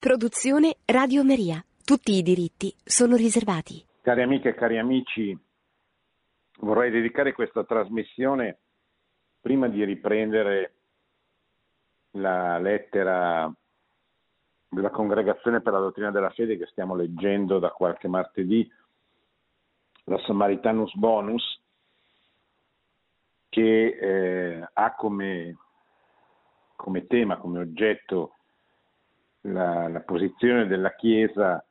Produzione Radio Maria. Tutti i diritti sono riservati. Cari amiche e cari amici, vorrei dedicare questa trasmissione prima di riprendere la lettera della Congregazione per la Dottrina della Fede che stiamo leggendo da qualche martedì, la Samaritanus Bonus, che eh, ha come, come tema, come oggetto la, la posizione della Chiesa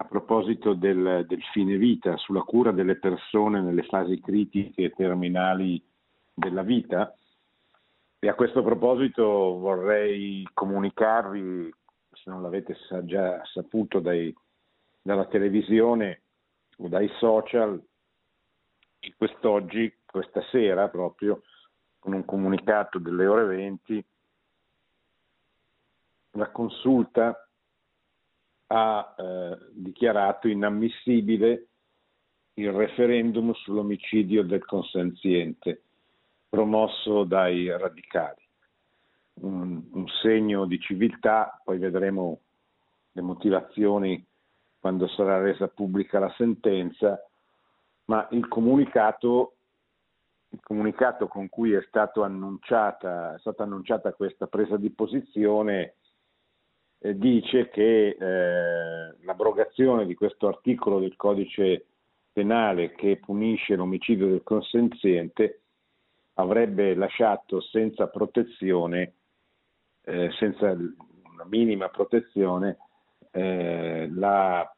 a proposito del, del, fine vita, sulla cura delle persone nelle fasi critiche e terminali della vita. E a questo proposito vorrei comunicarvi, se non l'avete già saputo dai, dalla televisione o dai social, che quest'oggi, questa sera proprio, con un comunicato delle ore 20, la consulta ha eh, dichiarato inammissibile il referendum sull'omicidio del consenziente promosso dai radicali. Un, un, segno di civiltà, poi vedremo le motivazioni quando sarà resa pubblica la sentenza, ma il comunicato, il comunicato con cui è, annunciata, è stata annunciata questa presa di posizione eh, dice che eh, l'abrogazione di questo articolo del codice penale che punisce l'omicidio del consenziente avrebbe lasciato senza protezione, eh, senza una minima protezione, la,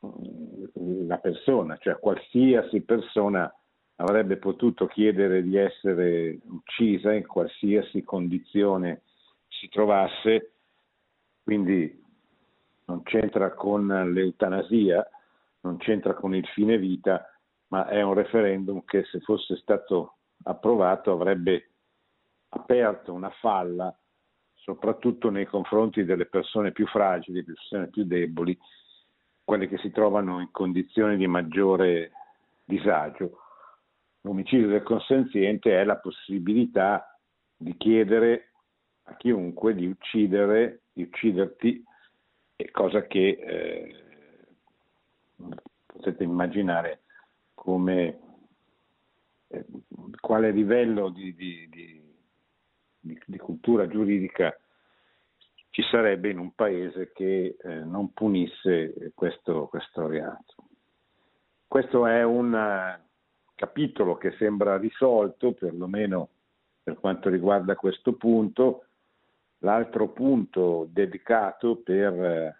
la persona, cioè qualsiasi persona avrebbe potuto chiedere di essere uccisa in qualsiasi condizione si trovasse quindi non c'entra con l'eutanasia, non c'entra con il fine vita, ma è un referendum che se fosse stato approvato avrebbe aperto una falla soprattutto nei confronti delle persone più fragili, delle persone più deboli, quelle che si trovano in condizioni di maggiore disagio. L'omicidio del consenziente è la possibilità di chiedere a chiunque di uccidere di ucciderti, cosa che eh, potete immaginare come eh, quale livello di, di, di, di, cultura giuridica ci sarebbe in un paese che eh, non punisse questo, questo reato. Questo è un uh, capitolo che sembra risolto, perlomeno per quanto riguarda questo punto, L'altro punto dedicato per,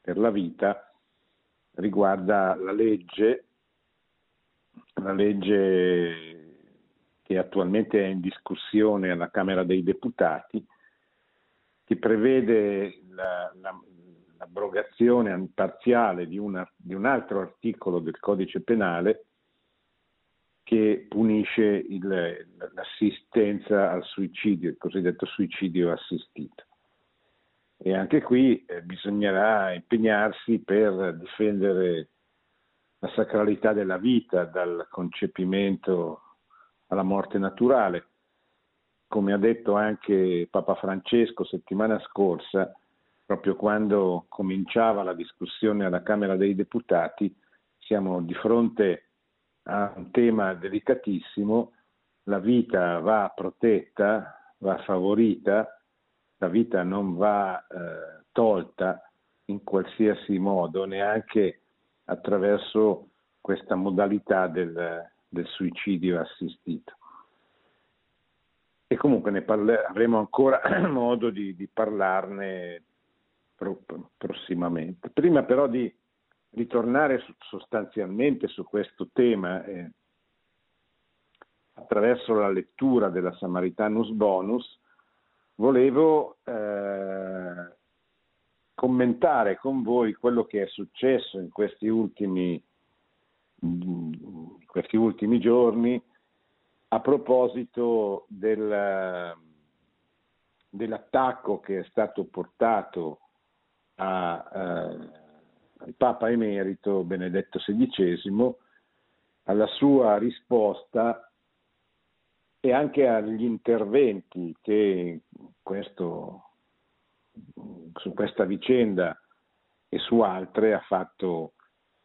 per la vita riguarda la legge, la legge che attualmente è in discussione alla Camera dei Deputati, che prevede la, la, l'abrogazione parziale di, una, di, un altro articolo del codice penale che punisce il, l'assistenza al suicidio, il cosiddetto suicidio assistito. E anche qui eh, bisognerà impegnarsi per difendere la sacralità della vita dal concepimento alla morte naturale. Come ha detto anche Papa Francesco settimana scorsa, proprio quando cominciava la discussione alla Camera dei Deputati, siamo di fronte a un tema delicatissimo, la vita va protetta, va favorita, la vita non va eh, tolta in qualsiasi modo, neanche attraverso questa modalità del, del suicidio assistito. E comunque ne parle- avremo ancora modo di, di parlarne pro- prossimamente. Prima però di ritornare sostanzialmente su questo tema eh, attraverso la lettura della Samaritanus Bonus, volevo eh, commentare con voi quello che è successo in questi ultimi, in questi ultimi giorni a proposito del, dell'attacco che è stato portato a eh, il Papa Emerito Benedetto XVI alla sua risposta e anche agli interventi che questo su questa vicenda e su altre ha fatto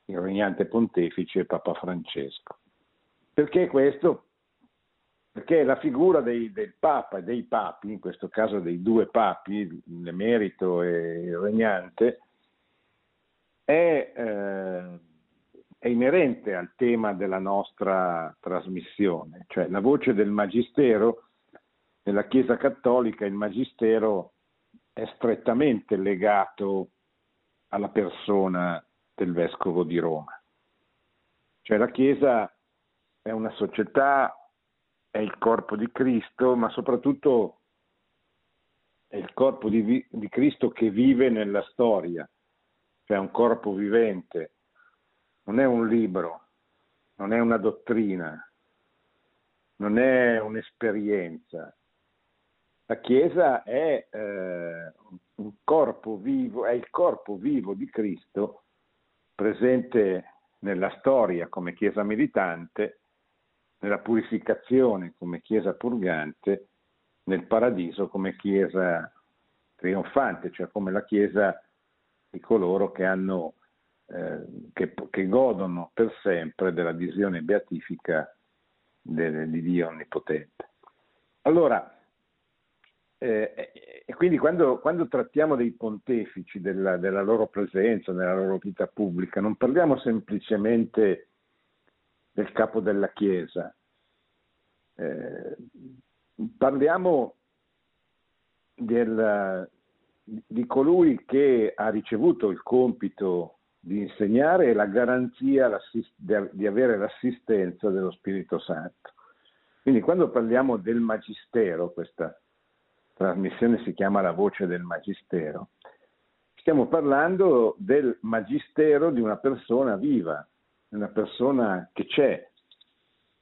il regnante pontefice Papa Francesco. Perché questo? Perché la figura dei, del Papa e dei Papi, in questo caso dei due Papi, l'emerito e il regnante, è, eh, è inerente al tema della nostra trasmissione, cioè la voce del Magistero nella Chiesa Cattolica, il Magistero è strettamente legato alla persona del Vescovo di Roma. Cioè la Chiesa è una società, è il corpo di Cristo, ma soprattutto è il corpo di, di Cristo che vive nella storia, cioè un corpo vivente, non è un libro, non è una dottrina, non è un'esperienza. La Chiesa è eh, vivo, è il corpo vivo di Cristo presente nella storia come Chiesa militante, nella purificazione come Chiesa purgante, nel paradiso come Chiesa trionfante, cioè come la Chiesa di coloro che, hanno, eh, che, che godono per sempre della visione beatifica di Dio Onnipotente. Allora, eh, e quindi quando, quando, trattiamo dei pontefici, della, della, loro presenza, della loro vita pubblica, non parliamo semplicemente del capo della Chiesa, eh, parliamo del, di colui che ha ricevuto il compito di insegnare e la garanzia di avere l'assistenza dello Spirito Santo. Quindi quando parliamo del Magistero, questa trasmissione si chiama La voce del Magistero. Stiamo parlando del Magistero di una persona viva, una persona che c'è,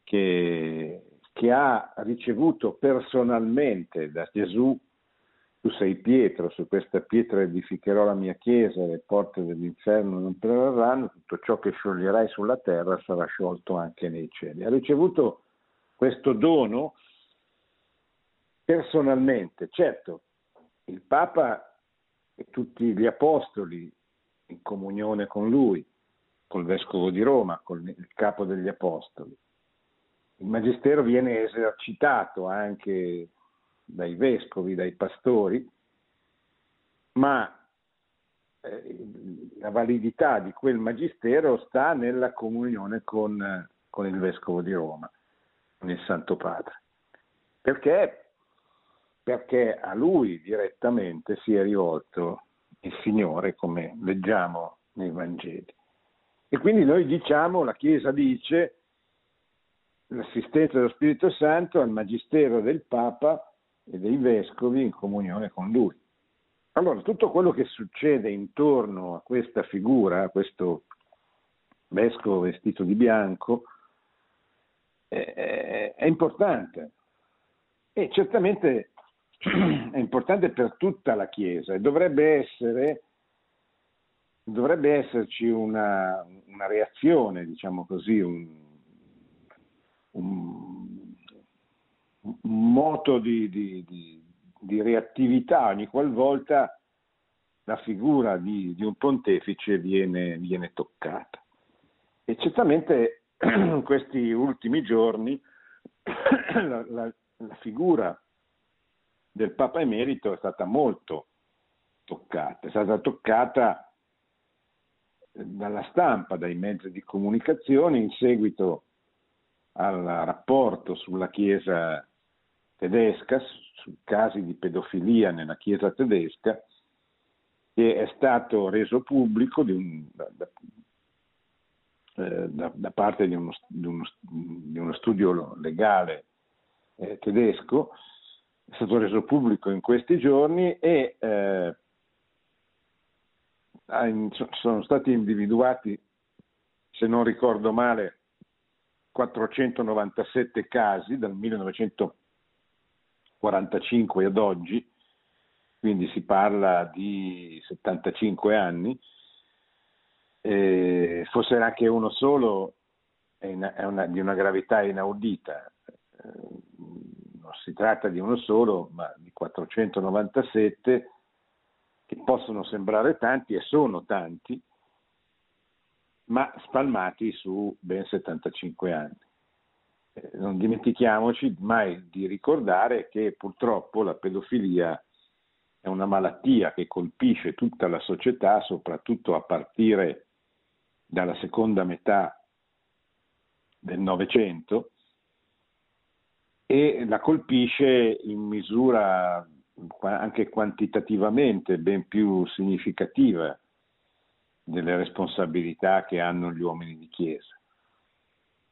che, che ha ricevuto personalmente da Gesù tu sei Pietro, su questa pietra edificherò la mia chiesa, le porte dell'inferno non prevarranno, tutto ciò che scioglierai sulla terra sarà sciolto anche nei cieli. Ha ricevuto questo dono personalmente. Certo, il Papa e tutti gli apostoli in comunione con lui, col Vescovo di Roma, con il capo degli apostoli. Il Magistero viene esercitato anche dai vescovi, dai pastori, ma eh, la validità di quel Magistero sta nella comunione con, con il Vescovo di Roma, con il Santo Padre. Perché perché a lui direttamente si è rivolto il Signore, come leggiamo nei Vangeli. E quindi noi diciamo, la Chiesa dice, l'assistenza dello Spirito Santo al Magistero del Papa e dei Vescovi in comunione con lui. Allora, tutto quello che succede intorno a questa figura, a questo vescovo vestito di bianco, è, è importante. E certamente è importante per tutta la Chiesa e dovrebbe essere dovrebbe esserci una, una reazione, diciamo così, un, un, moto di, di, di, di, reattività ogni qualvolta la figura di, un pontefice viene, viene, toccata. E certamente in questi ultimi giorni la, la, la figura del Papa Emerito è stata molto toccata, è stata toccata dalla stampa, dai mezzi di comunicazione in seguito al rapporto sulla Chiesa tedesca, su casi di pedofilia nella Chiesa tedesca, che è stato reso pubblico un, da, da, da, da, parte di uno, di, uno, di uno, studio legale eh, tedesco è stato reso pubblico in questi giorni e eh, sono stati individuati, se non ricordo male, 497 casi dal 1945 ad oggi, quindi si parla di 75 anni, e fosse anche uno solo è, una, è una, di una gravità inaudita. Eh, non si tratta di uno solo, ma di 497 che possono sembrare tanti e sono tanti, ma spalmati su ben 75 anni. Eh, non dimentichiamoci mai di ricordare che purtroppo la pedofilia è una malattia che colpisce tutta la società, soprattutto a partire dalla seconda metà del Novecento, e la colpisce in misura anche quantitativamente ben più significativa delle responsabilità che hanno gli uomini di Chiesa.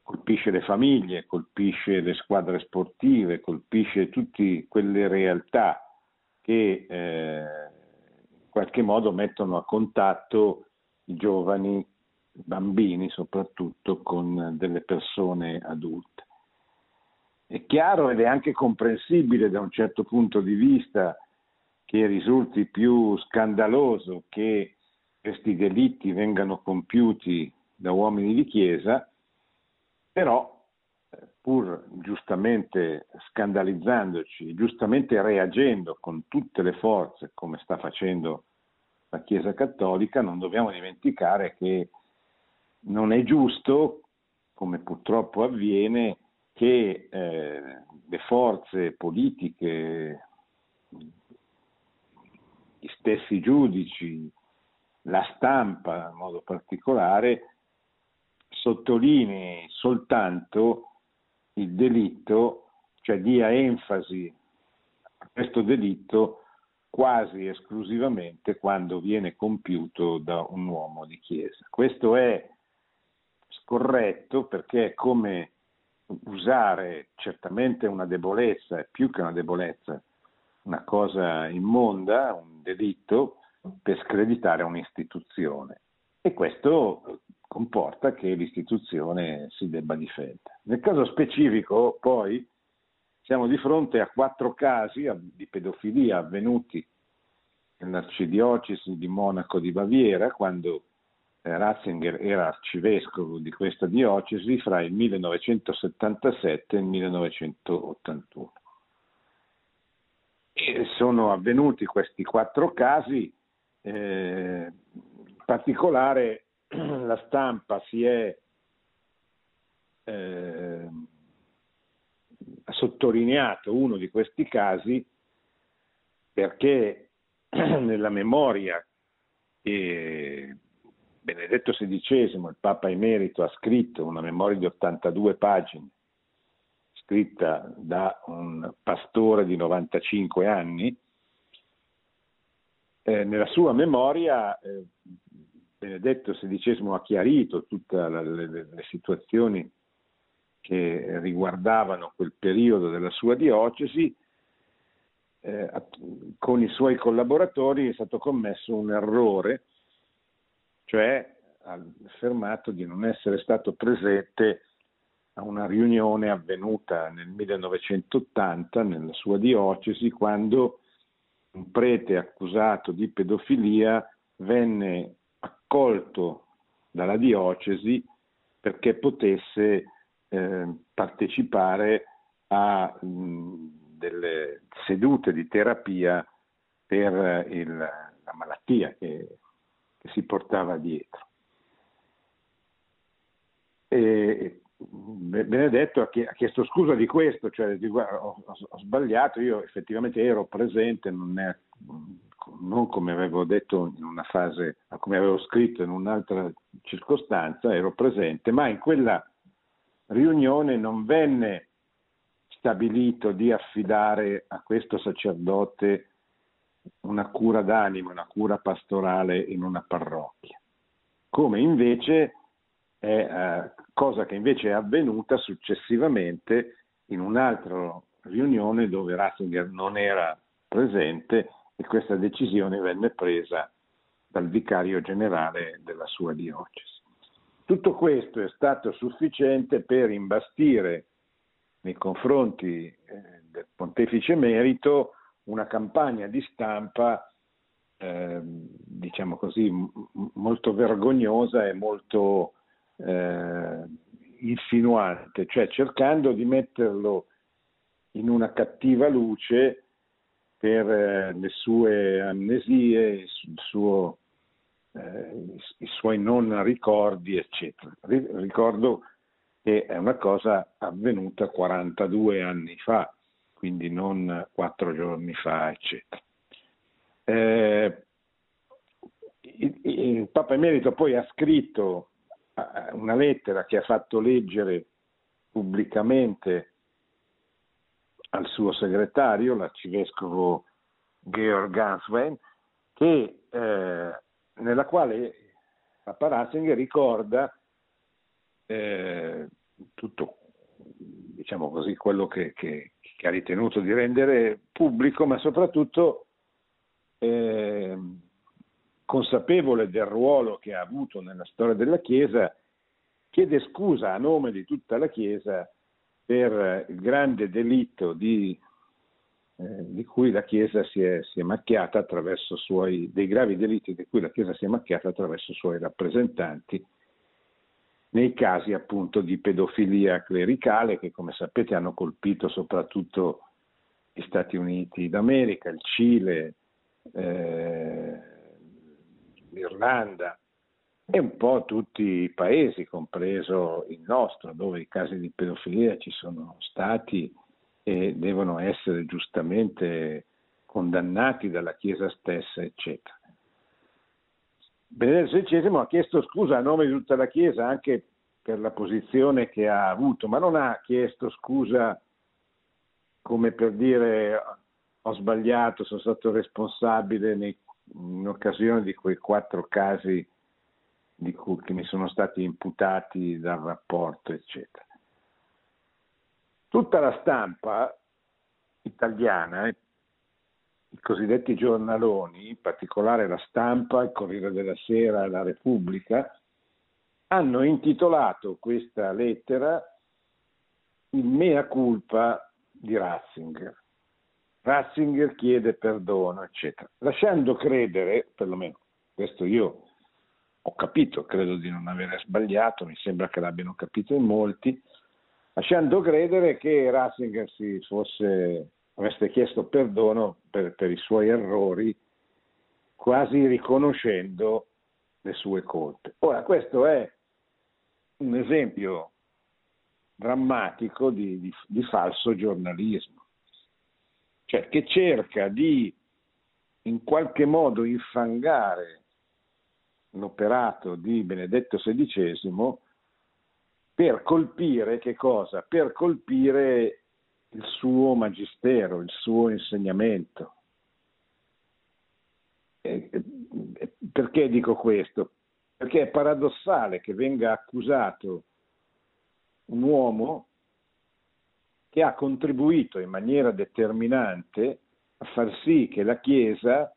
Colpisce le famiglie, colpisce le squadre sportive, colpisce tutte quelle realtà che eh, in qualche modo mettono a contatto i giovani, i bambini soprattutto, con delle persone adulte. È chiaro ed è anche comprensibile da un certo punto di vista che risulti più scandaloso che questi delitti vengano compiuti da uomini di chiesa, però eh, pur giustamente scandalizzandoci, giustamente reagendo con tutte le forze come sta facendo la Chiesa Cattolica, non dobbiamo dimenticare che non è giusto, come purtroppo avviene, che eh, le forze politiche, gli stessi giudici, la stampa in modo particolare, sottolinei soltanto il delitto, cioè dia enfasi a questo delitto quasi esclusivamente quando viene compiuto da un uomo di chiesa. Questo è scorretto perché è come usare certamente una debolezza, più che una debolezza, una cosa immonda, un delitto, per screditare un'istituzione. E questo comporta che l'istituzione si debba difendere. Nel caso specifico, poi, siamo di fronte a quattro casi di pedofilia avvenuti nell'arcidiocesi di Monaco di Baviera, quando eh, Ratzinger era arcivescovo di questa diocesi fra il 1977 e il 1981. E sono avvenuti questi quattro casi, eh, in particolare la stampa si è eh, sottolineato uno di questi casi perché nella memoria che Benedetto XVI, il Papa Emerito, ha scritto una memoria di 82 pagine, scritta da un pastore di 95 anni. Eh, nella sua memoria eh, Benedetto XVI ha chiarito tutte le, le, le situazioni che riguardavano quel periodo della sua diocesi, eh, con i suoi collaboratori è stato commesso un errore cioè ha affermato di non essere stato presente a una riunione avvenuta nel 1980 nella sua diocesi quando un prete accusato di pedofilia venne accolto dalla diocesi perché potesse eh, partecipare a mh, delle sedute di terapia per il, la malattia che che si portava dietro. E Benedetto ha chiesto scusa di questo, cioè di, ho, ho, sbagliato, io effettivamente ero presente, non, è, non, come avevo detto in una fase, come avevo scritto in un'altra circostanza, ero presente, ma in quella riunione non venne stabilito di affidare a questo sacerdote una cura d'animo, una cura pastorale in una parrocchia, come invece è eh, cosa che invece è avvenuta successivamente in un'altra riunione dove Ratzinger non era presente e questa decisione venne presa dal vicario generale della sua diocesi. Tutto questo è stato sufficiente per imbastire nei confronti eh, del pontefice emerito una campagna di stampa, eh, diciamo così, m- molto vergognosa e molto eh, insinuante, cioè cercando di metterlo in una cattiva luce per eh, le sue amnesie, suo, eh, i suoi non ricordi, eccetera. Ricordo che è una cosa avvenuta 42 anni fa, quindi non quattro giorni fa, eccetera. Eh, il, il Papa Emerito poi ha scritto eh, una lettera che ha fatto leggere pubblicamente al suo segretario, l'arcivescovo Georg Ganswein, eh, nella quale Papa Ratzinger ricorda eh, tutto diciamo così, quello che, che, che, ha ritenuto di rendere pubblico, ma soprattutto eh, consapevole del ruolo che ha avuto nella storia della Chiesa, chiede scusa a nome di tutta la Chiesa per il grande delitto di, eh, di cui la Chiesa si è, si è, macchiata attraverso suoi, dei gravi delitti di cui la Chiesa si è macchiata attraverso i suoi rappresentanti nei casi appunto di pedofilia clericale che come sapete hanno colpito soprattutto gli Stati Uniti d'America, il Cile, eh, l'Irlanda e un po' tutti i paesi, compreso il nostro, dove i casi di pedofilia ci sono stati e devono essere giustamente condannati dalla Chiesa stessa, eccetera. Benedetto XVI ha chiesto scusa a nome di tutta la Chiesa anche per la posizione che ha avuto, ma non ha chiesto scusa come per dire ho sbagliato, sono stato responsabile in occasione di quei quattro casi cui, che mi sono stati imputati dal rapporto, eccetera. Tutta la stampa italiana, i cosiddetti giornaloni, in particolare la stampa, il Corriere della Sera e la Repubblica, hanno intitolato questa lettera il mea culpa di Ratzinger. Ratzinger chiede perdono, eccetera, lasciando credere, perlomeno questo io ho capito, credo di non avere sbagliato, mi sembra che l'abbiano capito in molti, lasciando credere che Ratzinger si fosse, avesse chiesto perdono per, per i suoi errori, quasi riconoscendo le sue colpe. Ora, questo è un esempio drammatico di, di, di falso giornalismo, cioè che cerca di in qualche modo infangare l'operato di Benedetto XVI per colpire che cosa? Per colpire il suo magistero, il suo insegnamento. perché dico questo? Perché è paradossale che venga accusato un uomo che ha contribuito in maniera determinante a far sì che la Chiesa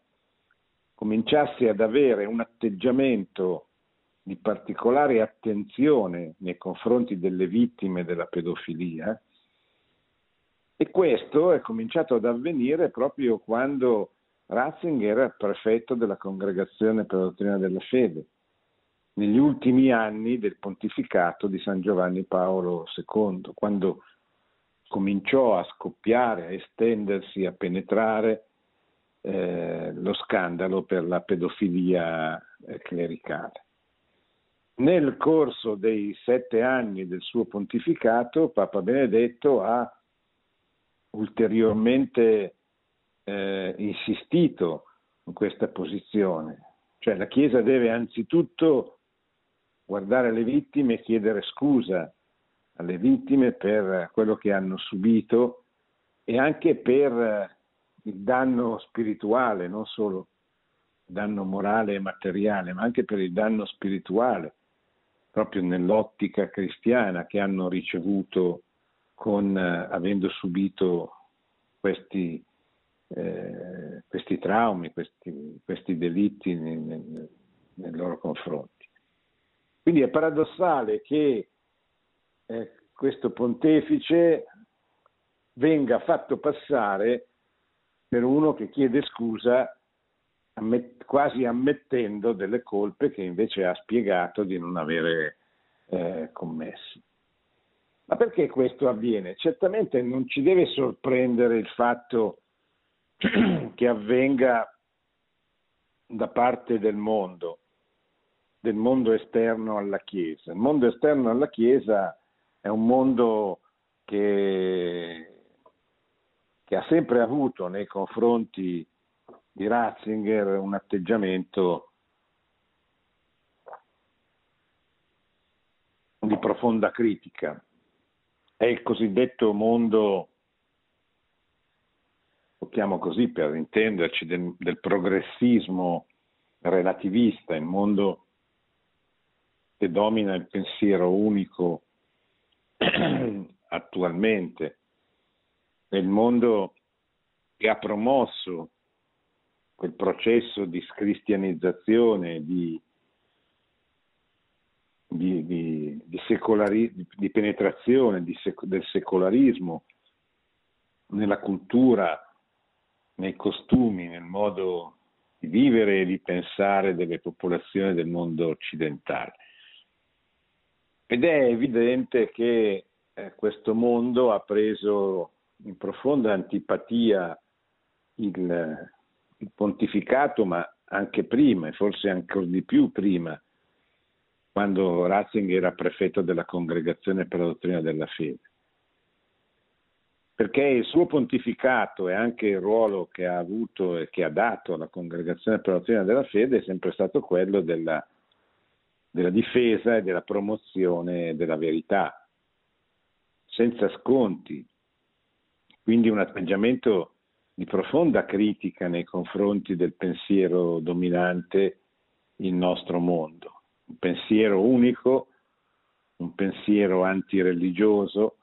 cominciasse ad avere un atteggiamento di particolare attenzione nei confronti delle vittime della pedofilia e questo è cominciato ad avvenire proprio quando Ratzinger era prefetto della Congregazione per la dottrina della fede negli ultimi anni del pontificato di San Giovanni Paolo II, quando cominciò a scoppiare, a estendersi, a penetrare eh, lo scandalo per la pedofilia eh, clericale. Nel corso dei sette anni del suo pontificato, Papa Benedetto ha ulteriormente eh, insistito in questa posizione, cioè la Chiesa deve anzitutto guardare le vittime e chiedere scusa alle vittime per quello che hanno subito e anche per il danno spirituale, non solo danno morale e materiale, ma anche per il danno spirituale, proprio nell'ottica cristiana che hanno ricevuto con, eh, avendo subito questi, eh, questi traumi, questi, questi delitti nei, nei, nei loro confronti. Quindi è paradossale che eh, questo pontefice venga fatto passare per uno che chiede scusa ammett- quasi ammettendo delle colpe che invece ha spiegato di non avere eh, commesso. Ma perché questo avviene? Certamente non ci deve sorprendere il fatto che avvenga da parte del mondo, del mondo esterno alla Chiesa. Il mondo esterno alla Chiesa è un mondo che, che ha sempre avuto nei confronti di Ratzinger un atteggiamento di profonda critica. È il cosiddetto mondo, lo chiamo così per intenderci, del, del progressismo relativista, il mondo che domina il pensiero unico attualmente, il mondo che ha promosso quel processo di scristianizzazione, di, di, di, di, secolari, penetrazione sec, del secolarismo nella cultura, nei costumi, nel modo di vivere e di pensare delle popolazioni del mondo occidentale. Ed è evidente che eh, questo mondo ha preso in profonda antipatia il, il pontificato, ma anche prima, e forse ancora di più prima, quando Ratzinger era prefetto della Congregazione per la dottrina della fede. Perché il suo pontificato e anche il ruolo che ha avuto e che ha dato alla Congregazione per la dottrina della fede è sempre stato quello della, della difesa e della promozione della verità, senza sconti. Quindi un atteggiamento di profonda critica nei confronti del pensiero dominante il nostro mondo, un pensiero unico, un pensiero antireligioso,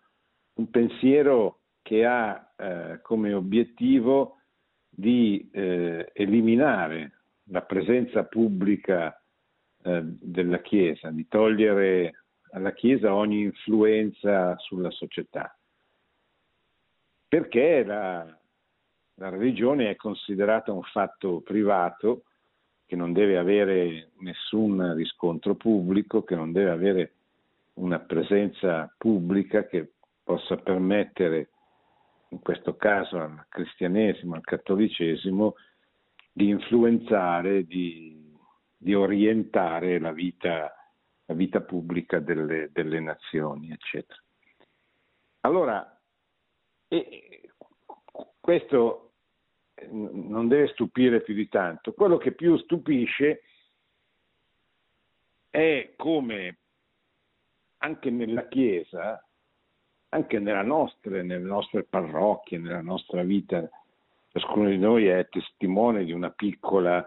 un pensiero che ha eh, come obiettivo di eh, eliminare la presenza pubblica eh, della Chiesa, di togliere alla Chiesa ogni influenza sulla società. Perché la, la religione è considerata un fatto privato che non deve avere nessun riscontro pubblico, che non deve avere una presenza pubblica che possa permettere, in questo caso al cristianesimo, al cattolicesimo, di influenzare, di, di orientare la vita, la vita pubblica delle, delle, nazioni, eccetera. Allora, e, questo non deve stupire più di tanto. Quello che più stupisce è come anche nella Chiesa, anche nella nostra, nelle nostre parrocchie, nella nostra vita, ciascuno di noi è testimone di una piccola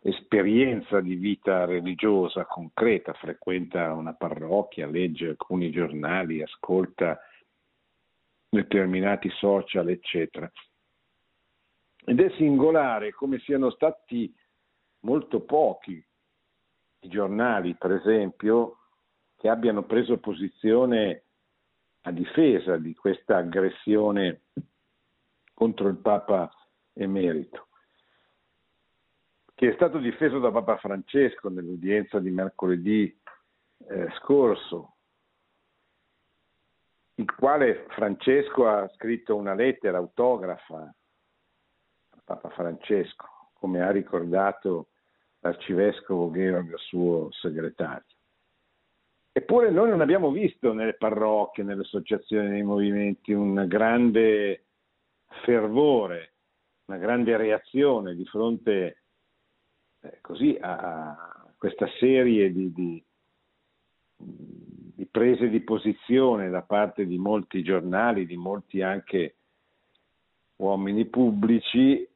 esperienza di vita religiosa concreta, frequenta una parrocchia, legge alcuni giornali, ascolta determinati social, eccetera. Ed è singolare come siano stati molto pochi i giornali, per esempio, che abbiano preso posizione a difesa di questa aggressione contro il Papa emerito, che è stato difeso da Papa Francesco nell'udienza di mercoledì eh, scorso, il quale Francesco ha scritto una lettera autografa Papa Francesco, come ha ricordato l'arcivescovo Georg, suo segretario. Eppure noi non abbiamo visto nelle parrocchie, nelle associazioni, nei movimenti un grande fervore, una grande reazione di fronte eh, così a, questa serie di, di, di, prese di posizione da parte di molti giornali, di molti anche uomini pubblici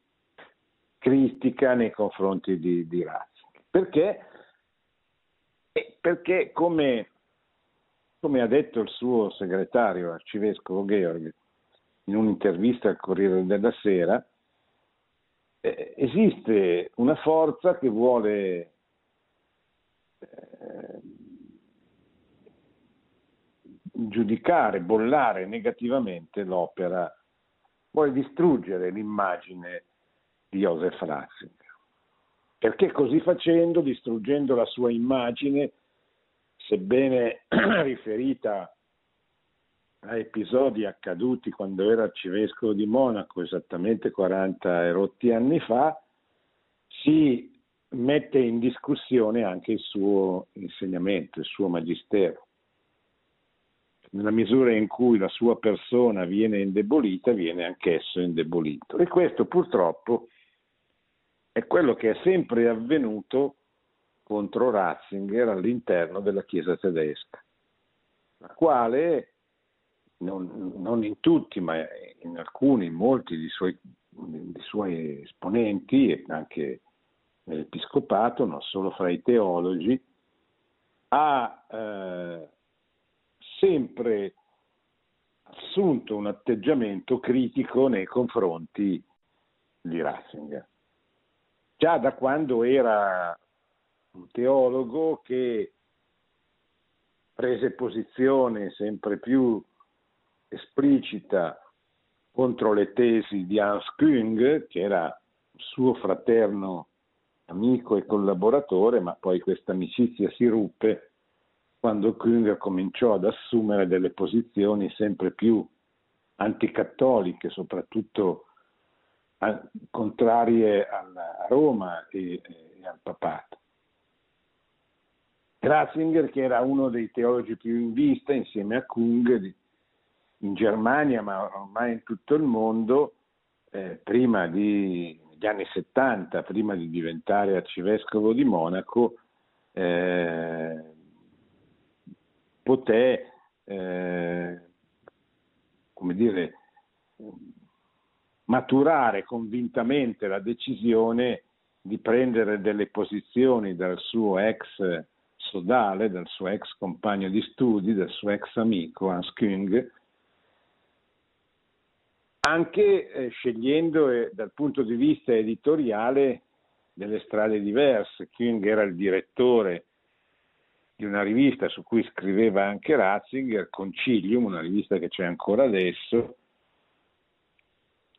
critica nei confronti di, di Ratzinger. Perché? Perché come, come, ha detto il suo segretario, arcivescovo Georg, in un'intervista al Corriere della Sera, eh, esiste una forza che vuole eh, giudicare, bollare negativamente l'opera, vuole distruggere l'immagine di Joseph Ratzinger. Perché così facendo, distruggendo la sua immagine, sebbene riferita a episodi accaduti quando era arcivescovo di Monaco, esattamente 40 e rotti anni fa, si mette in discussione anche il suo insegnamento, il suo magistero. Nella misura in cui la sua persona viene indebolita, viene anch'esso indebolito. E questo purtroppo è quello che è sempre avvenuto contro Ratzinger all'interno della Chiesa tedesca, la quale, non, non in tutti, ma in alcuni, in molti dei suoi, dei suoi esponenti e anche nell'Episcopato, non solo fra i teologi, ha eh, sempre assunto un atteggiamento critico nei confronti di Ratzinger. Già da quando era un teologo che prese posizione sempre più esplicita contro le tesi di Hans Küng, che era suo fraterno amico e collaboratore, ma poi questa amicizia si ruppe quando Küng cominciò ad assumere delle posizioni sempre più anticattoliche, soprattutto contrarie a Roma e, e al papato. Ratzinger, che era uno dei teologi più in vista insieme a Kung in Germania, ma ormai in tutto il mondo, eh, prima di, negli anni 70, prima di diventare arcivescovo di Monaco, eh, poté, eh, come dire, maturare convintamente la decisione di prendere delle posizioni dal suo ex sodale, dal suo ex compagno di studi, dal suo ex amico Hans Küng, anche eh, scegliendo eh, dal punto di vista editoriale delle strade diverse. Küng era il direttore di una rivista su cui scriveva anche Ratzinger, Concilium, una rivista che c'è ancora adesso,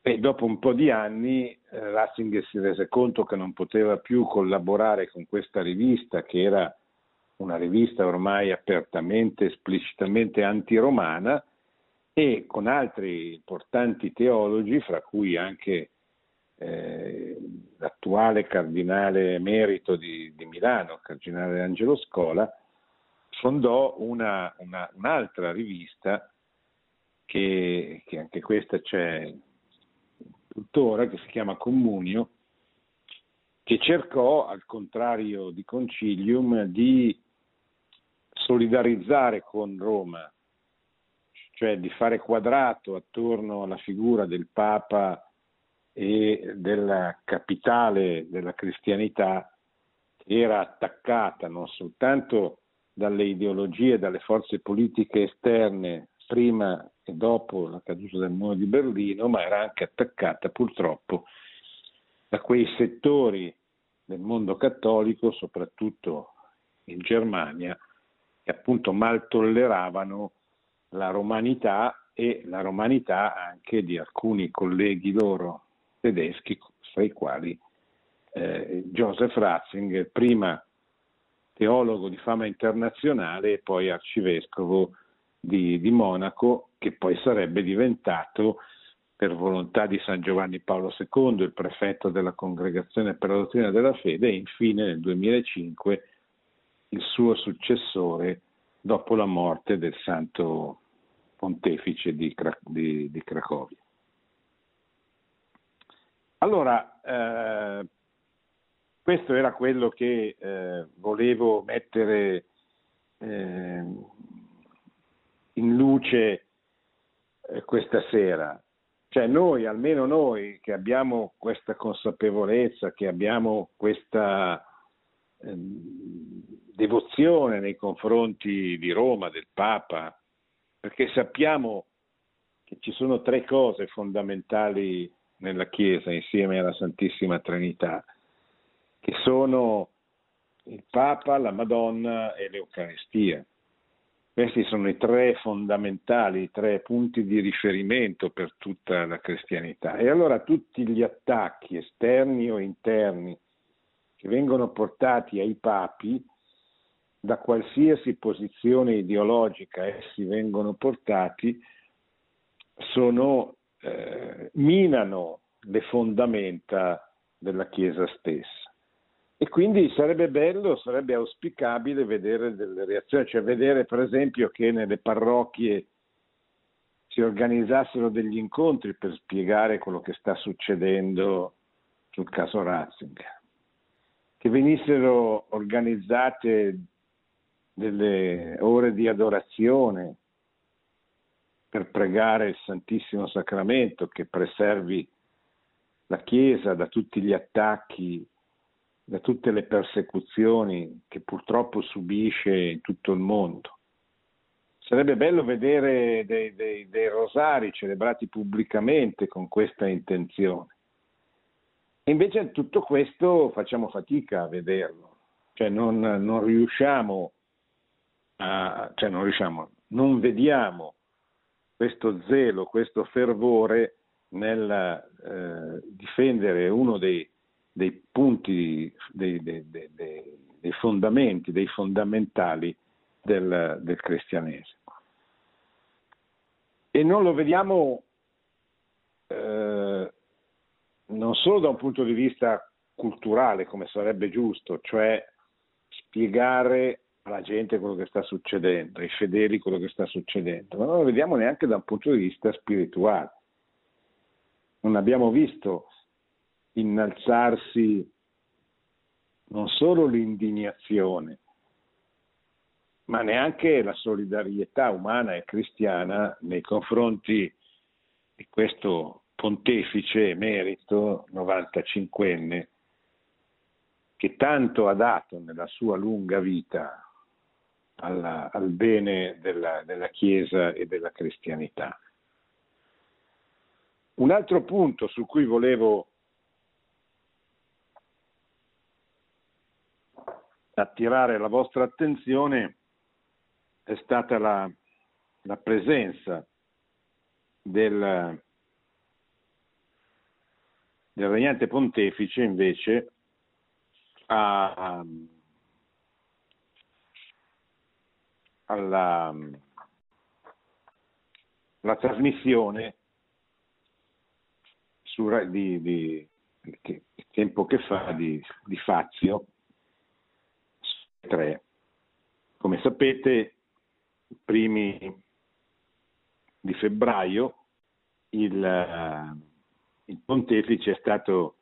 e dopo un po' di anni eh, Ratzinger si rese conto che non poteva più collaborare con questa rivista, che era una rivista ormai apertamente, esplicitamente antiromana, e con altri importanti teologi, fra cui anche eh, l'attuale cardinale emerito di, di, Milano, cardinale Angelo Scola, fondò una, una, un'altra rivista che, che, anche questa c'è tuttora, che si chiama Comunio, che cercò, al contrario di Concilium, di solidarizzare con Roma, cioè di fare quadrato attorno alla figura del Papa e della capitale della cristianità che era attaccata non soltanto dalle ideologie dalle forze politiche esterne prima e dopo la caduta del muro di Berlino, ma era anche attaccata purtroppo da quei settori del mondo cattolico, soprattutto in Germania, che appunto mal tolleravano la romanità e la romanità anche di alcuni colleghi loro tedeschi, fra i quali eh, Joseph Ratzinger, prima teologo di fama internazionale e poi arcivescovo di, di Monaco, che poi sarebbe diventato per volontà di San Giovanni Paolo II, il prefetto della Congregazione per la dottrina della fede, e infine nel 2005 il suo successore dopo la morte del santo pontefice di, di, di Cracovia. Allora, eh, questo era quello che eh, volevo mettere eh, in luce eh, questa sera. Cioè noi, almeno noi che abbiamo questa consapevolezza, che abbiamo questa ehm, devozione nei confronti di Roma, del Papa, perché sappiamo che ci sono tre cose fondamentali nella Chiesa insieme alla Santissima Trinità, che sono il Papa, la Madonna e l'Eucaristia. Questi sono i tre fondamentali, i tre punti di riferimento per tutta la cristianità. E allora tutti gli attacchi esterni o interni che vengono portati ai papi da qualsiasi posizione ideologica essi vengono portati, sono, eh, minano le fondamenta della Chiesa stessa. E quindi sarebbe bello, sarebbe auspicabile vedere delle reazioni, cioè vedere per esempio che nelle parrocchie si organizzassero degli incontri per spiegare quello che sta succedendo sul caso Ratzinger, che venissero organizzate delle ore di adorazione per pregare il Santissimo Sacramento che preservi la Chiesa da tutti gli attacchi, da tutte le persecuzioni che purtroppo subisce tutto il mondo. Sarebbe bello vedere dei, dei, dei rosari celebrati pubblicamente con questa intenzione. E invece tutto questo facciamo fatica a vederlo, cioè non, non riusciamo a, cioè non riusciamo, non vediamo questo zelo, questo fervore nel eh, difendere uno dei, dei punti, dei, dei, dei, fondamenti, dei fondamentali del, del cristianesimo. E non lo vediamo eh, non solo da un punto di vista culturale, come sarebbe giusto, cioè spiegare alla gente quello che sta succedendo, ai fedeli quello che sta succedendo, ma non lo vediamo neanche da un punto di vista spirituale. Non abbiamo visto innalzarsi non solo l'indignazione, ma neanche la solidarietà umana e cristiana nei confronti di questo pontefice emerito 95enne che tanto ha dato nella sua lunga vita alla, al bene della, della Chiesa e della cristianità. Un altro punto su cui volevo attirare la vostra attenzione è stata la, la presenza del, del regnante pontefice invece a, alla, alla trasmissione su, di, di, che, tempo che fa di, di Fazio 3. Come sapete, i primi di febbraio il, il pontefice è stato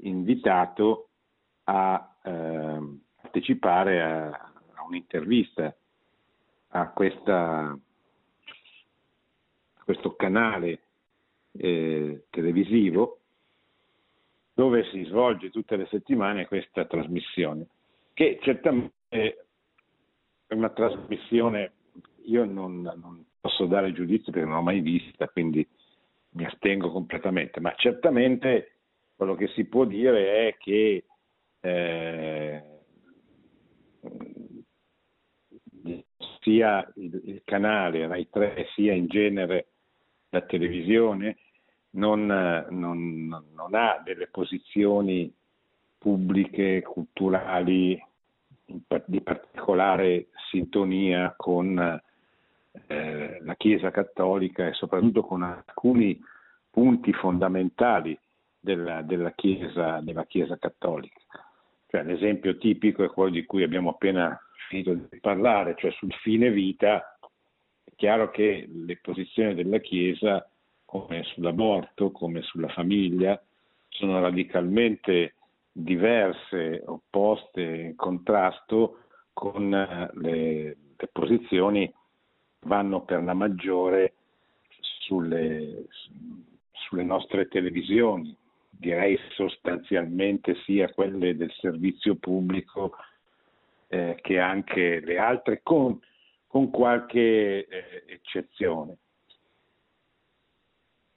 invitato a eh, partecipare a, a un'intervista a, questa, a questo canale eh, televisivo dove si svolge tutte le settimane questa trasmissione, che certamente è una trasmissione, io non, non posso dare giudizio perché non l'ho mai vista, quindi mi astengo completamente, ma certamente quello che si può dire è che eh, sia il, il, canale Rai 3 sia in genere la televisione non, non, non ha delle posizioni pubbliche, culturali di particolare sintonia con eh, la Chiesa cattolica e soprattutto con alcuni punti fondamentali della, della, chiesa, della chiesa, cattolica. Cioè, l'esempio tipico è quello di cui abbiamo appena finito di parlare, cioè sul fine vita. È chiaro che le posizioni della Chiesa, come sull'aborto, come sulla famiglia, sono radicalmente diverse, opposte, in contrasto con le, le posizioni vanno per la maggiore sulle, sulle nostre televisioni, direi sostanzialmente sia quelle del servizio pubblico eh, che anche le altre, con, con qualche eh, eccezione.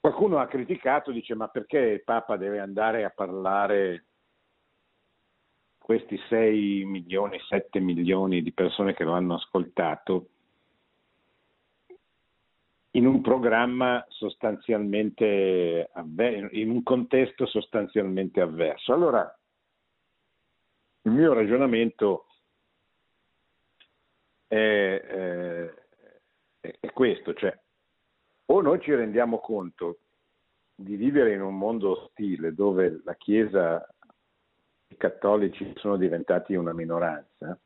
Qualcuno ha criticato, dice ma perché il Papa deve andare a parlare questi 6 milioni, 7 milioni di persone che lo hanno ascoltato in un programma sostanzialmente avverso, in un contesto sostanzialmente avverso. Allora, il mio ragionamento è, è, è questo, cioè o noi ci rendiamo conto di vivere in un mondo ostile dove la Chiesa cattolici sono diventati una minoranza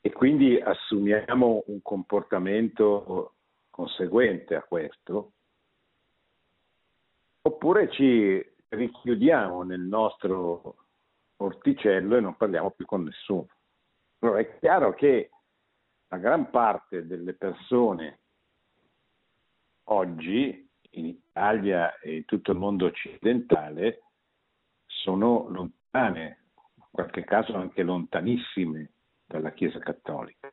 e quindi assumiamo un comportamento conseguente a questo, oppure ci richiudiamo nel nostro orticello e non parliamo più con nessuno. Allora è chiaro che la gran parte delle persone oggi in Italia e in tutto il mondo occidentale sono lontane, in qualche caso anche lontanissime dalla Chiesa Cattolica.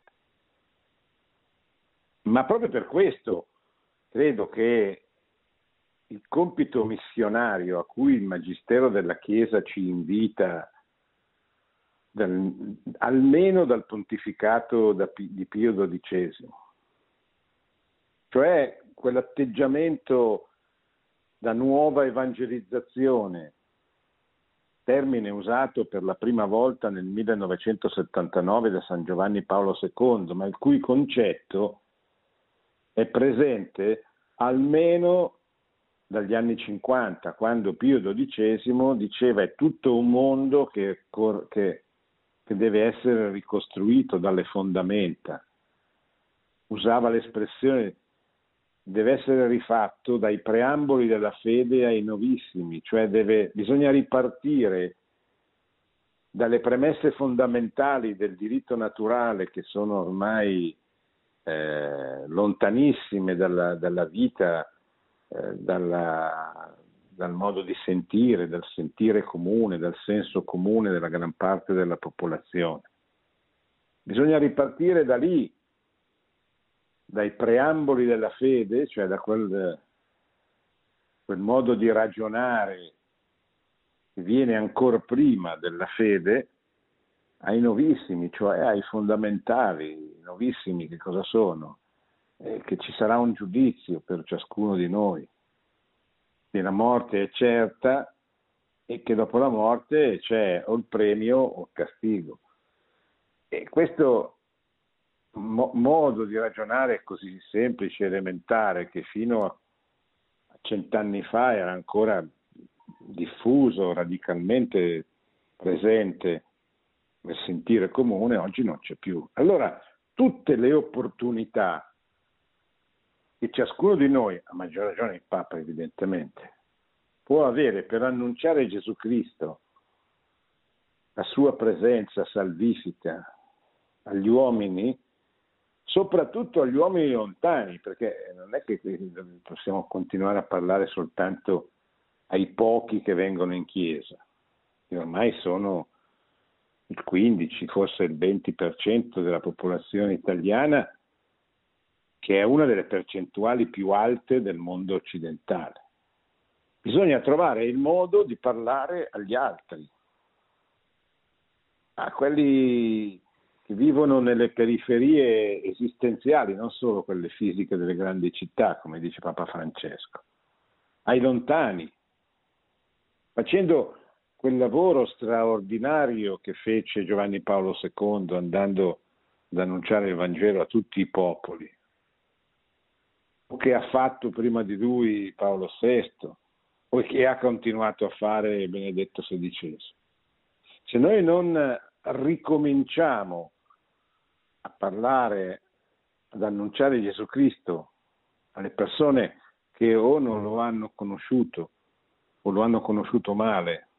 Ma proprio per questo credo che il compito missionario a cui il Magistero della Chiesa ci invita dal, almeno dal pontificato da, di Pio XII, cioè quell'atteggiamento da nuova evangelizzazione, termine usato per la prima volta nel 1979 da San Giovanni Paolo II, ma il cui concetto è presente almeno dagli anni 50, quando Pio XII diceva è tutto un mondo che, che, che deve essere ricostruito dalle fondamenta. Usava l'espressione deve essere rifatto dai preamboli della fede ai novissimi, cioè deve, bisogna ripartire dalle premesse fondamentali del diritto naturale che sono ormai eh, lontanissime dalla, dalla vita, eh, dalla, dal modo di sentire, dal sentire comune, dal senso comune della gran parte della popolazione. Bisogna ripartire da lì dai preamboli della fede, cioè da quel, quel modo di ragionare che viene ancora prima della fede, ai novissimi, cioè ai fondamentali. I novissimi che cosa sono? Eh, che ci sarà un giudizio per ciascuno di noi, che la morte è certa e che dopo la morte c'è o il premio o il castigo. E questo mo- modo di ragionare così semplice elementare che fino a cent'anni fa era ancora diffuso, radicalmente presente nel sentire comune, oggi non c'è più. Allora, tutte le opportunità che ciascuno di noi, a maggior ragione il Papa evidentemente, può avere per annunciare Gesù Cristo, la sua presenza salvifica agli uomini, soprattutto agli uomini lontani, perché non è che possiamo continuare a parlare soltanto ai pochi che vengono in chiesa, che ormai sono il 15, forse il 20% della popolazione italiana, che è una delle percentuali più alte del mondo occidentale. Bisogna trovare il modo di parlare agli altri, a quelli che vivono nelle periferie esistenziali, non solo quelle fisiche delle grandi città, come dice Papa Francesco, ai lontani, facendo quel lavoro straordinario che fece Giovanni Paolo II andando ad annunciare il Vangelo a tutti i popoli, o che ha fatto prima di lui Paolo VI, o che ha continuato a fare Benedetto XVI. Se noi non ricominciamo a parlare, ad annunciare Gesù Cristo alle persone che o non lo hanno conosciuto o lo hanno conosciuto male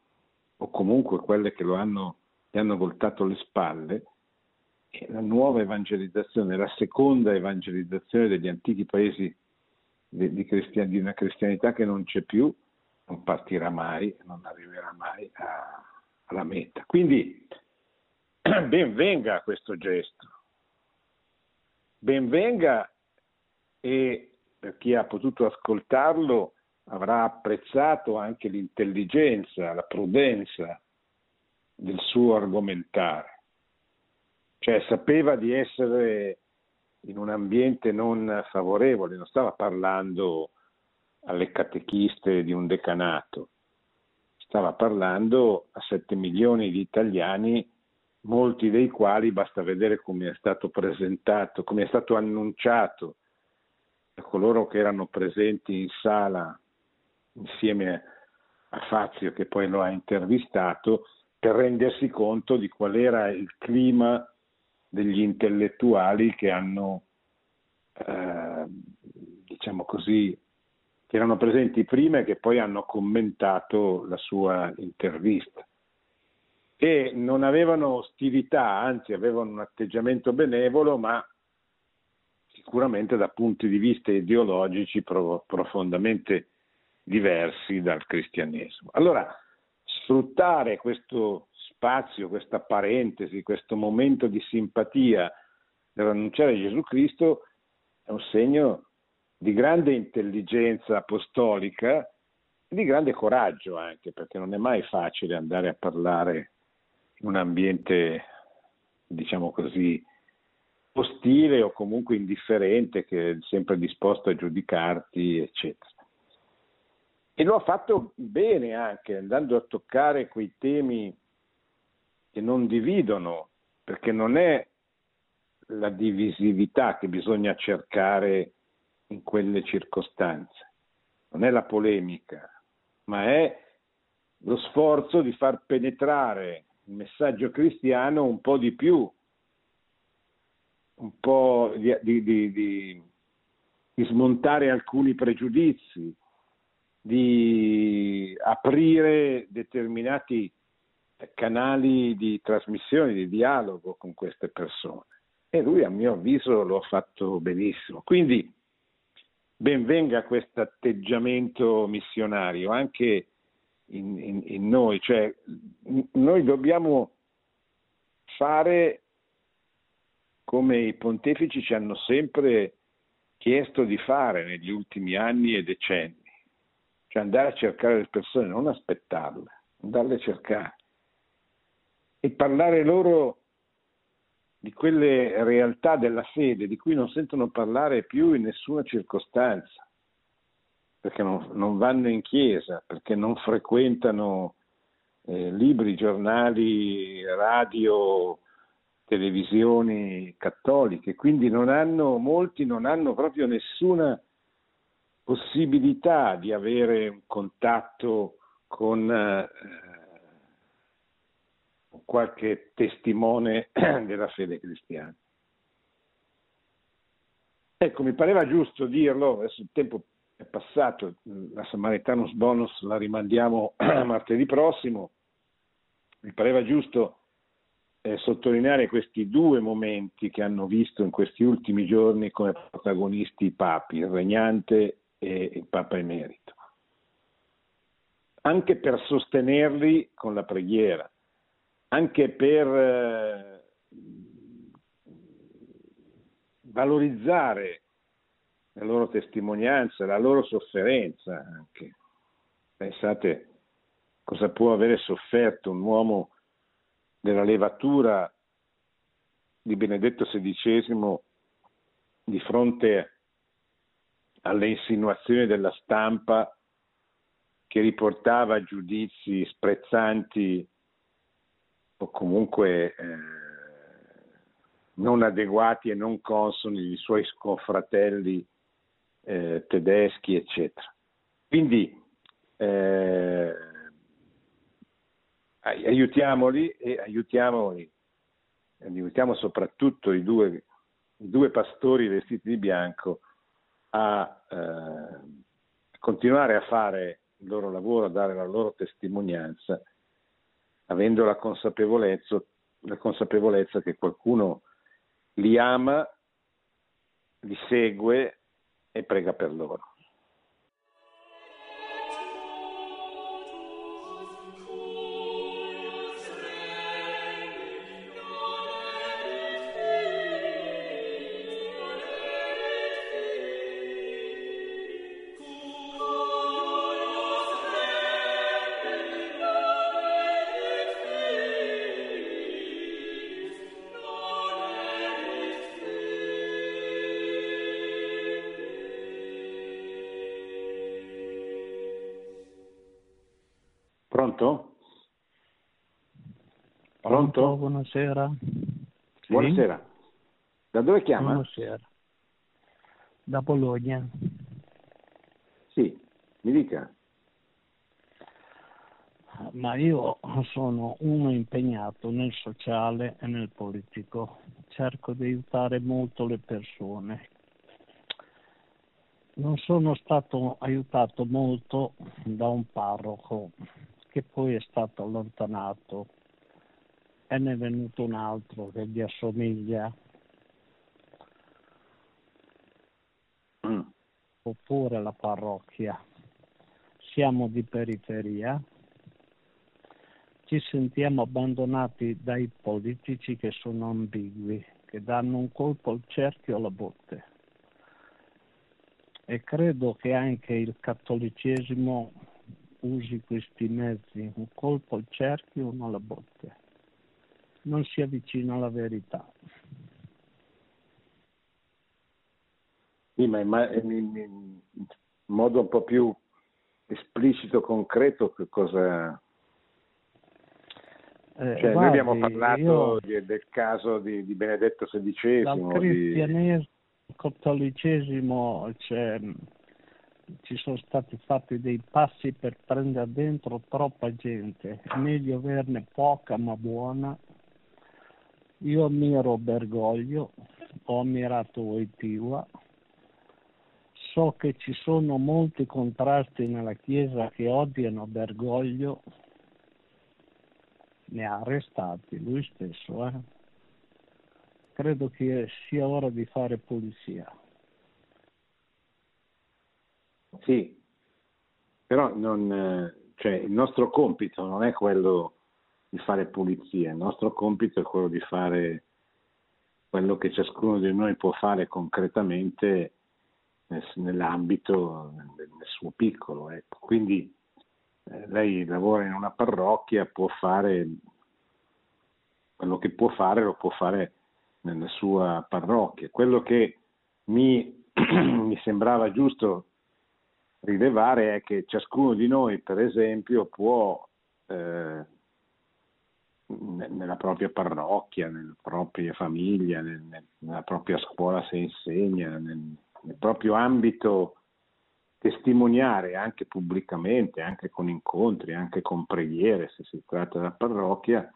o comunque quelle che lo hanno, gli hanno voltato le spalle, la nuova evangelizzazione, la seconda evangelizzazione degli antichi paesi di, di, di una cristianità che non c'è più, non partirà mai, non arriverà mai a, alla meta. Quindi ben venga questo gesto, benvenga e per chi ha potuto ascoltarlo avrà apprezzato anche l'intelligenza, la prudenza del suo argomentare, cioè sapeva di essere in un ambiente non favorevole, non stava parlando alle catechiste di un decanato, stava parlando a 7 milioni di italiani molti dei quali basta vedere come è stato presentato, come è stato annunciato a coloro che erano presenti in sala insieme a Fazio che poi lo ha intervistato per rendersi conto di qual era il clima degli intellettuali che hanno, eh, diciamo così, che erano presenti prima e che poi hanno commentato la sua intervista. E non avevano ostilità, anzi avevano un atteggiamento benevolo, ma sicuramente da punti di vista ideologici profondamente diversi dal cristianesimo. Allora, sfruttare questo spazio, questa parentesi, questo momento di simpatia nell'annunciare Gesù Cristo è un segno di grande intelligenza apostolica e di grande coraggio anche, perché non è mai facile andare a parlare un ambiente, diciamo così, ostile o comunque indifferente, che è sempre disposto a giudicarti, eccetera. E lo ha fatto bene anche, andando a toccare quei temi che non dividono, perché non è la divisività che bisogna cercare in quelle circostanze, non è la polemica, ma è lo sforzo di far penetrare il messaggio cristiano un po' di più, un po' di, di, di, di smontare alcuni pregiudizi, di aprire determinati canali di trasmissione, di dialogo con queste persone. E lui, a mio avviso, lo ha fatto benissimo. Quindi, ben venga questo atteggiamento missionario anche in, in, in noi, cioè noi dobbiamo fare come i pontefici ci hanno sempre chiesto di fare negli ultimi anni e decenni cioè andare a cercare le persone, non aspettarle, andarle a cercare e parlare loro di quelle realtà della fede di cui non sentono parlare più in nessuna circostanza, perché non, non vanno in chiesa, perché non frequentano eh, libri, giornali, radio, televisioni cattoliche, quindi non hanno, molti non hanno proprio nessuna possibilità di avere un contatto con eh, qualche testimone della fede cristiana. Ecco, mi pareva giusto dirlo, adesso il tempo è passato, la Samaritanus Bonus la rimandiamo martedì prossimo, mi pareva giusto eh, sottolineare questi due momenti che hanno visto in questi ultimi giorni come protagonisti i papi, il regnante e il Papa Emerito, anche per sostenerli con la preghiera, anche per eh, valorizzare la loro testimonianza, la loro sofferenza anche. Pensate cosa può avere sofferto un uomo della levatura di Benedetto XVI di fronte alle insinuazioni della stampa che riportava giudizi sprezzanti o comunque eh, non adeguati e non consoni di suoi confratelli eh, tedeschi, eccetera. Quindi eh, aiutiamoli e aiutiamoli, aiutiamo soprattutto i due, i due pastori vestiti di bianco a eh, continuare a fare il loro lavoro, a dare la loro testimonianza, avendo la consapevolezza, la consapevolezza che qualcuno li ama, li segue e prega per loro. Pronto? Pronto? Buonasera. Sì? Buonasera. Da dove chiama? Buonasera. Da Bologna. Sì, mi dica. Ma io sono uno impegnato nel sociale e nel politico. Cerco di aiutare molto le persone. Non sono stato aiutato molto da un parroco che poi è stato allontanato e ne è venuto un altro che gli assomiglia. Mm. Oppure la parrocchia. Siamo di periferia, ci sentiamo abbandonati dai politici che sono ambigui, che danno un colpo al cerchio alla botte. E credo che anche il cattolicesimo usi questi mezzi, un colpo al cerchio, uno alla botte. Non si avvicina alla verità. Sì, ma in, modo un po' più esplicito, concreto, che cosa... Eh, cioè, guardi, noi abbiamo parlato io, del caso di, di Benedetto XVI. Dal cristianesimo, di... cattolicesimo, cioè, ci sono stati fatti dei passi per prendere dentro troppa gente, meglio averne poca ma buona. Io ammiro Bergoglio, ho ammirato Wojtyła, so che ci sono molti contrasti nella Chiesa che odiano Bergoglio, ne ha arrestati lui stesso. Eh? Credo che sia ora di fare pulizia. Sì, però non, cioè, il nostro compito non è quello di fare pulizia, il nostro compito è quello di fare quello che ciascuno di noi può fare concretamente nell'ambito del suo piccolo. Ecco. Quindi eh, lei lavora in una parrocchia, può fare quello che può fare, lo può fare nella sua parrocchia. Quello che mi, mi sembrava giusto rilevare è che ciascuno di noi, per esempio, può eh, nella propria parrocchia, nella propria famiglia, nella propria scuola se insegna, nel, nel proprio ambito testimoniare anche pubblicamente, anche con incontri, anche con preghiere, se si tratta della parrocchia,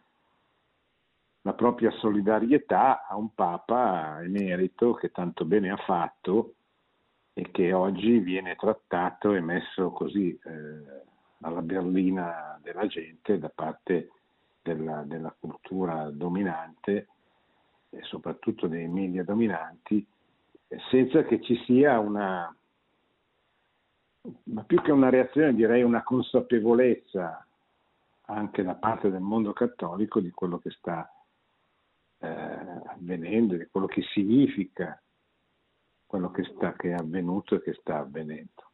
la propria solidarietà a un Papa emerito che tanto bene ha fatto e che oggi viene trattato e messo così eh, alla berlina della gente da parte della, della cultura dominante e soprattutto dei media dominanti senza che ci sia una, ma più che una reazione direi una consapevolezza anche da parte del mondo cattolico di quello che sta eh, avvenendo, di quello che significa quello che, sta, che è avvenuto e che sta avvenendo.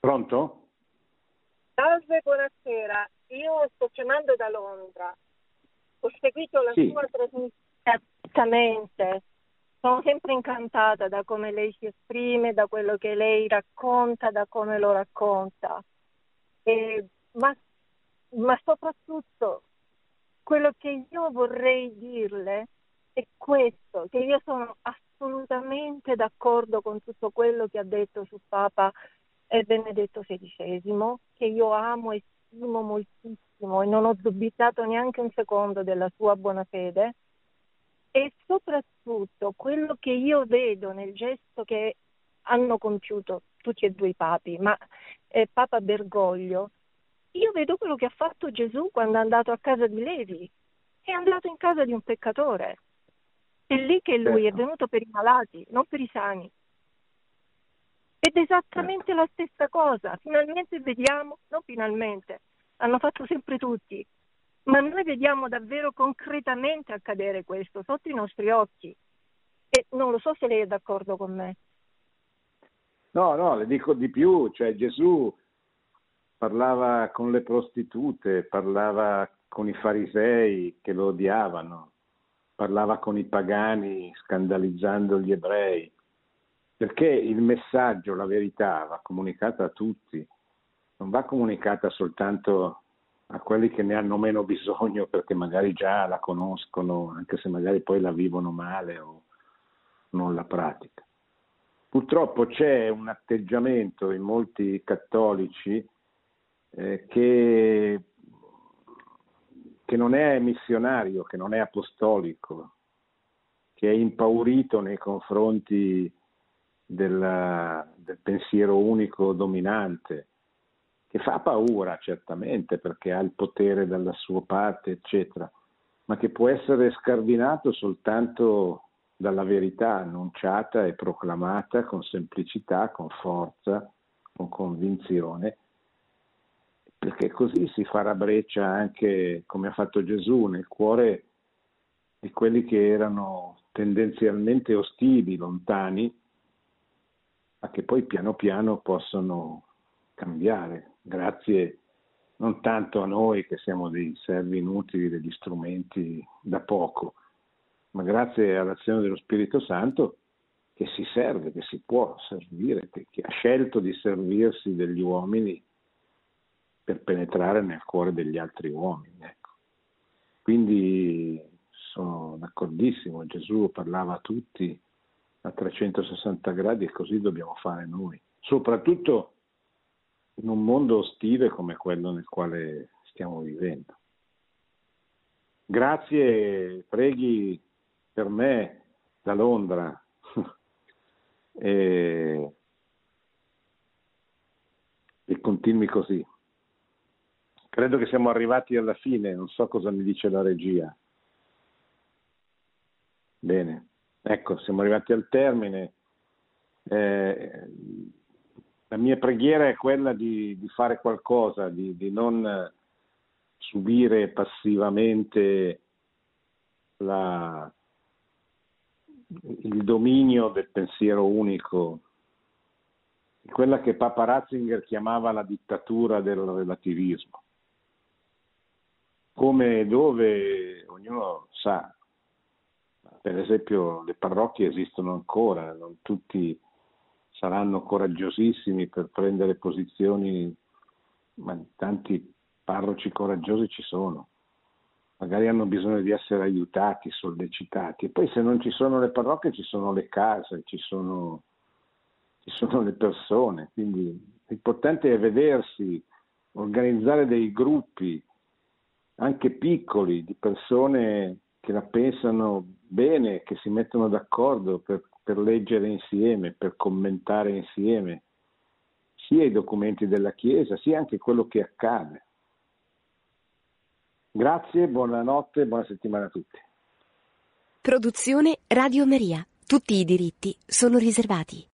Pronto? Salve, buonasera. Io sto chiamando da Londra. Ho seguito la sì. sua trasmissione Esattamente. Sono sempre incantata da come lei si esprime, da quello che lei racconta, da come lo racconta. E, ma, ma soprattutto quello che io vorrei dirle è questo, che io sono assolutamente d'accordo con tutto quello che ha detto su Papa Benedetto XVI, che io amo e stimo moltissimo e non ho dubitato neanche un secondo della sua buona fede e soprattutto quello che io vedo nel gesto che hanno compiuto tutti e due i papi, ma eh, Papa Bergoglio, io vedo quello che ha fatto Gesù quando è andato a casa di Levi, è andato in casa di un peccatore. È lì che lui certo. è venuto per i malati, non per i sani. Ed è esattamente certo. la stessa cosa. Finalmente vediamo, non finalmente, hanno fatto sempre tutti, ma noi vediamo davvero concretamente accadere questo sotto i nostri occhi e non lo so se lei è d'accordo con me. No, no, le dico di più, cioè Gesù parlava con le prostitute, parlava con i farisei che lo odiavano, parlava con i pagani scandalizzando gli ebrei, perché il messaggio, la verità va comunicata a tutti, non va comunicata soltanto a quelli che ne hanno meno bisogno perché magari già la conoscono, anche se magari poi la vivono male o, non la pratica. Purtroppo c'è un atteggiamento in molti cattolici eh, che, che non è missionario, che non è apostolico, che è impaurito nei confronti del, del pensiero unico dominante, che fa paura certamente perché ha il potere dalla sua parte, eccetera, ma che può essere scardinato soltanto dalla verità annunciata e proclamata con semplicità, con forza, con convinzione, perché così si farà breccia anche, come ha fatto Gesù, nel cuore di quelli che erano tendenzialmente ostili, lontani, ma che poi piano piano possono cambiare, grazie non tanto a noi che siamo dei servi inutili, degli strumenti da poco, ma grazie all'azione dello Spirito Santo che si serve, che si può servire, che, che ha scelto di servirsi degli uomini per penetrare nel cuore degli altri uomini. Ecco. Quindi sono d'accordissimo, Gesù parlava a tutti a 360 gradi e così dobbiamo fare noi, soprattutto in un mondo ostile come quello nel quale stiamo vivendo. Grazie, preghi per me da Londra. e, e continui così. Credo che siamo arrivati alla fine, non so cosa mi dice la regia. Bene. Ecco, siamo arrivati al termine. Eh, la mia preghiera è quella di, di fare qualcosa, di, di, non subire passivamente la, il dominio del pensiero unico, quella che Papa Ratzinger chiamava la dittatura del relativismo. Come e dove ognuno sa, per esempio le parrocchie esistono ancora, non tutti saranno coraggiosissimi per prendere posizioni, ma tanti parroci coraggiosi ci sono. Magari hanno bisogno di essere aiutati, sollecitati. E poi se non ci sono le parrocchie ci sono le case, ci sono, ci sono le persone. Quindi l'importante è vedersi, organizzare dei gruppi, anche piccoli, di persone che la pensano bene, che si mettono d'accordo per, per leggere insieme, per commentare insieme sia i documenti della Chiesa, sia anche quello che accade. Grazie, buonanotte, buona settimana a tutti. Produzione Radio Maria. Tutti i diritti sono riservati.